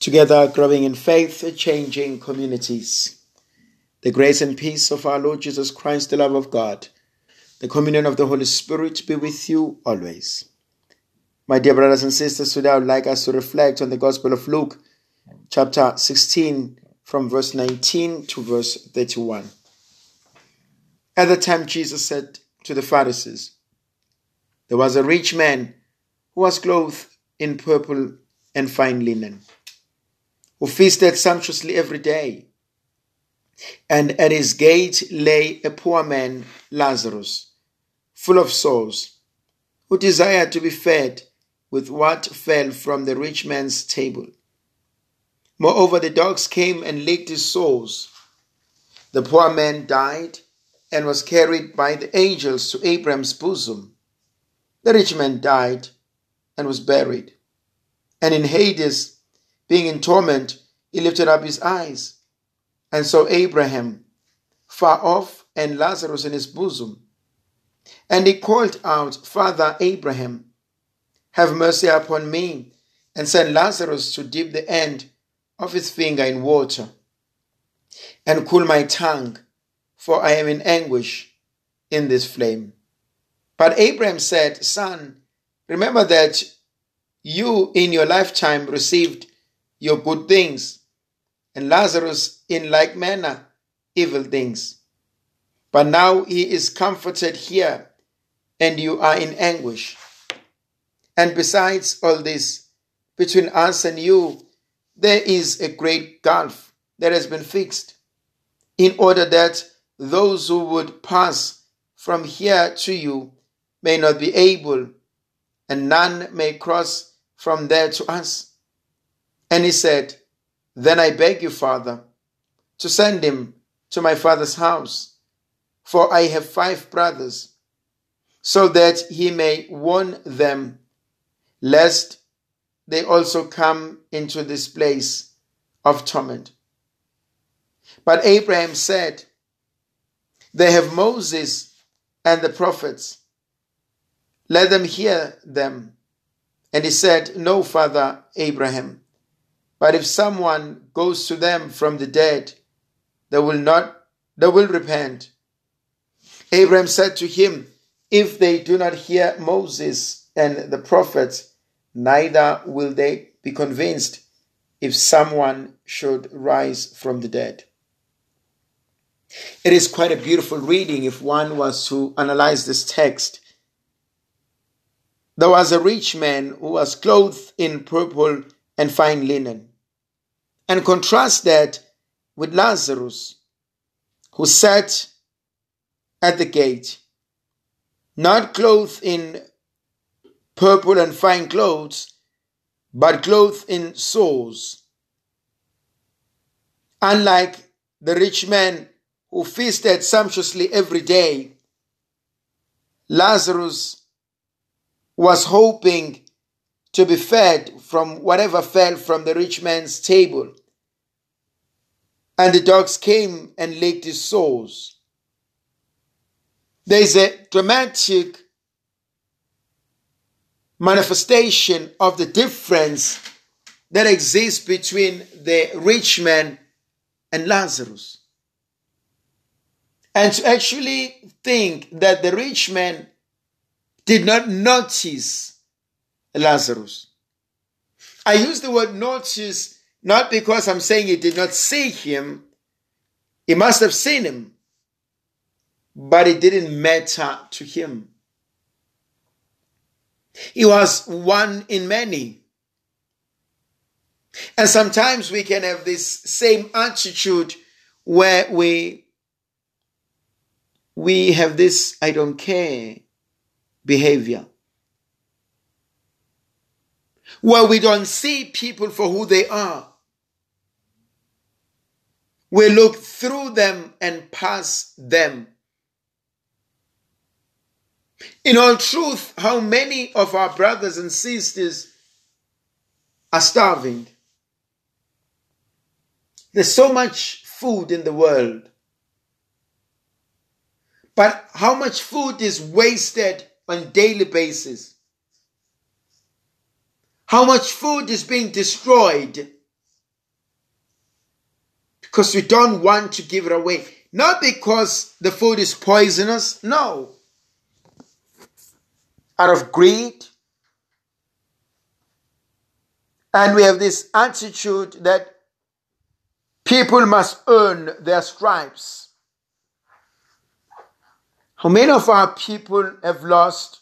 together growing in faith, changing communities. The grace and peace of our Lord Jesus Christ, the love of God, the communion of the Holy Spirit be with you always. My dear brothers and sisters, today I would like us to reflect on the Gospel of Luke, chapter 16, from verse 19 to verse 31. At the time, Jesus said to the Pharisees, There was a rich man who was clothed in purple and fine linen who feasted sumptuously every day. And at his gate lay a poor man, Lazarus, full of sores, who desired to be fed with what fell from the rich man's table. Moreover, the dogs came and licked his sores. The poor man died and was carried by the angels to Abraham's bosom. The rich man died and was buried. And in Hades, being in torment, he lifted up his eyes and saw Abraham far off and Lazarus in his bosom. And he called out, Father Abraham, have mercy upon me, and send Lazarus to dip the end of his finger in water and cool my tongue, for I am in anguish in this flame. But Abraham said, Son, remember that you in your lifetime received your good things, and Lazarus in like manner evil things. But now he is comforted here, and you are in anguish. And besides all this, between us and you, there is a great gulf that has been fixed, in order that those who would pass from here to you may not be able, and none may cross from there to us. And he said, Then I beg you, Father, to send him to my father's house, for I have five brothers, so that he may warn them, lest they also come into this place of torment. But Abraham said, They have Moses and the prophets. Let them hear them. And he said, No, Father Abraham. But if someone goes to them from the dead, they will not, they will repent. Abraham said to him, If they do not hear Moses and the prophets, neither will they be convinced if someone should rise from the dead. It is quite a beautiful reading if one was to analyze this text. There was a rich man who was clothed in purple and fine linen. And contrast that with Lazarus, who sat at the gate, not clothed in purple and fine clothes, but clothed in sores. Unlike the rich man who feasted sumptuously every day, Lazarus was hoping to be fed from whatever fell from the rich man's table. And the dogs came and licked his sores. There is a dramatic manifestation of the difference that exists between the rich man and Lazarus. And to actually think that the rich man did not notice Lazarus. I use the word notice not because I'm saying he did not see him. He must have seen him, but it didn't matter to him. He was one in many. And sometimes we can have this same attitude where we we have this I don't care behavior where we don't see people for who they are. We look through them and pass them. In all truth, how many of our brothers and sisters are starving? There's so much food in the world. But how much food is wasted on daily basis? How much food is being destroyed because we don't want to give it away. Not because the food is poisonous, no. Out of greed. And we have this attitude that people must earn their stripes. How many of our people have lost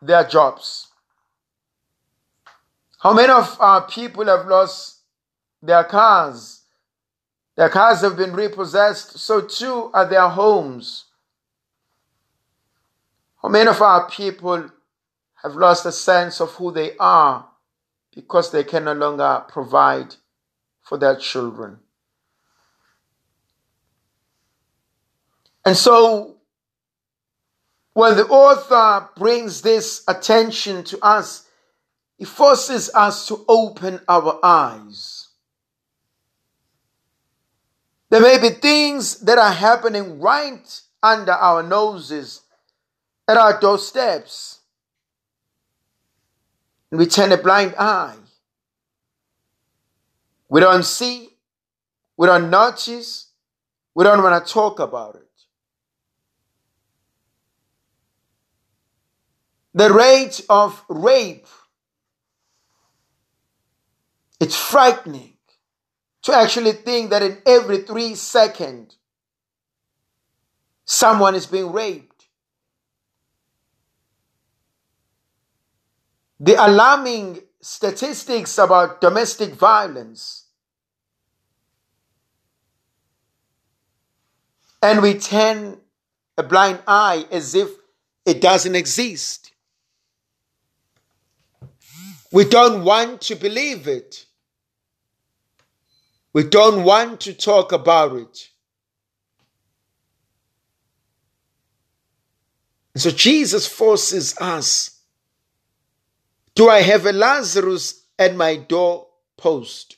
their jobs? How many of our people have lost their cars? Their cars have been repossessed, so too are their homes. How many of our people have lost a sense of who they are because they can no longer provide for their children? And so, when the author brings this attention to us, he forces us to open our eyes. There may be things that are happening right under our noses, at our doorsteps. And we turn a blind eye. We don't see, we don't notice, we don't want to talk about it. The rate of rape it's frightening to actually think that in every three seconds, someone is being raped. The alarming statistics about domestic violence. And we turn a blind eye as if it doesn't exist. We don't want to believe it. We don't want to talk about it. So Jesus forces us. Do I have a Lazarus at my door post?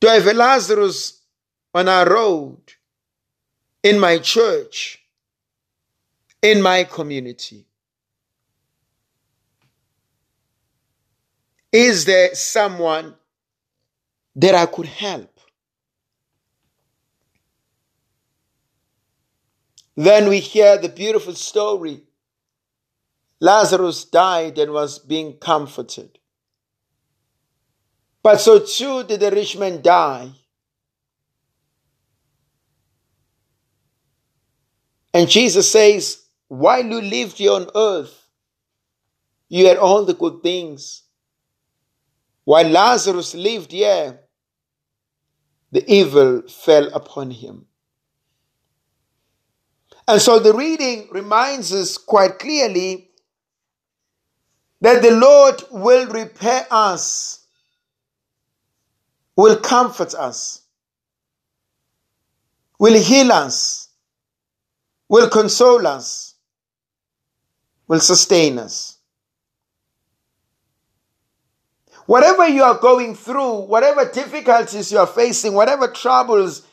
Do I have a Lazarus on our road, in my church, in my community? Is there someone that I could help. Then we hear the beautiful story. Lazarus died and was being comforted. But so too did the rich man die. And Jesus says, while you lived here on earth, you had all the good things. While Lazarus lived here, the evil fell upon him. And so the reading reminds us quite clearly that the Lord will repair us, will comfort us, will heal us, will console us, will sustain us. Whatever you are going through, whatever difficulties you are facing, whatever troubles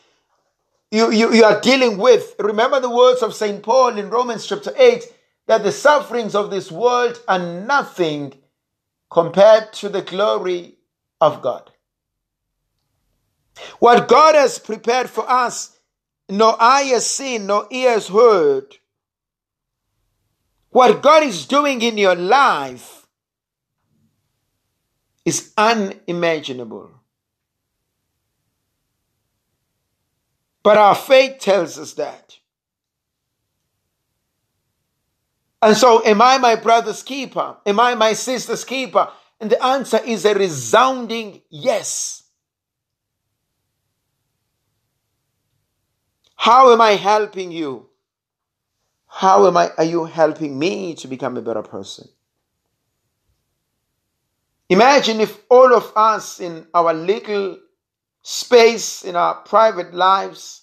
you, you, you are dealing with, remember the words of St. Paul in Romans chapter 8 that the sufferings of this world are nothing compared to the glory of God. What God has prepared for us, no eye has seen, no ear has heard. What God is doing in your life is unimaginable. But our faith tells us that. And so, am I my brother's keeper? Am I my sister's keeper? And the answer is a resounding yes. How am I helping you? How am I, are you helping me to become a better person? Imagine if all of us in our little space, in our private lives,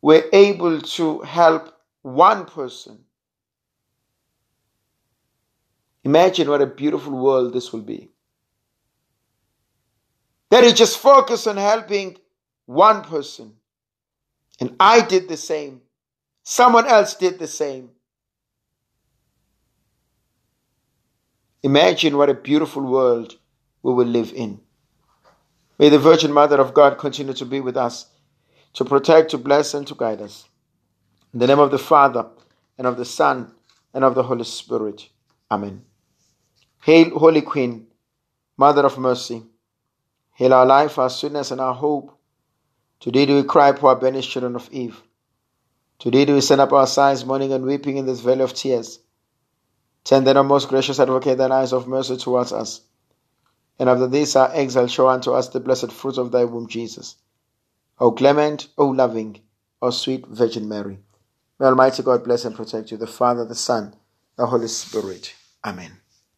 were able to help one person. Imagine what a beautiful world this will be. That he just focus on helping one person. And I did the same. Someone else did the same. Imagine what a beautiful world we will live in. May the Virgin Mother of God continue to be with us, to protect, to bless, and to guide us. In the name of the Father, and of the Son, and of the Holy Spirit. Amen. Hail, Holy Queen, Mother of Mercy. Hail our life, our sweetness, and our hope. Today do we cry, poor banished children of Eve. Today do we send up our sighs, mourning and weeping in this valley of tears. Turn then, O most gracious advocate, thine eyes of mercy towards us. And after this our exile, show unto us the blessed fruit of thy womb, Jesus. O clement, O loving, O sweet Virgin Mary. May Almighty God bless and protect you, the Father, the Son, the Holy Spirit. Amen.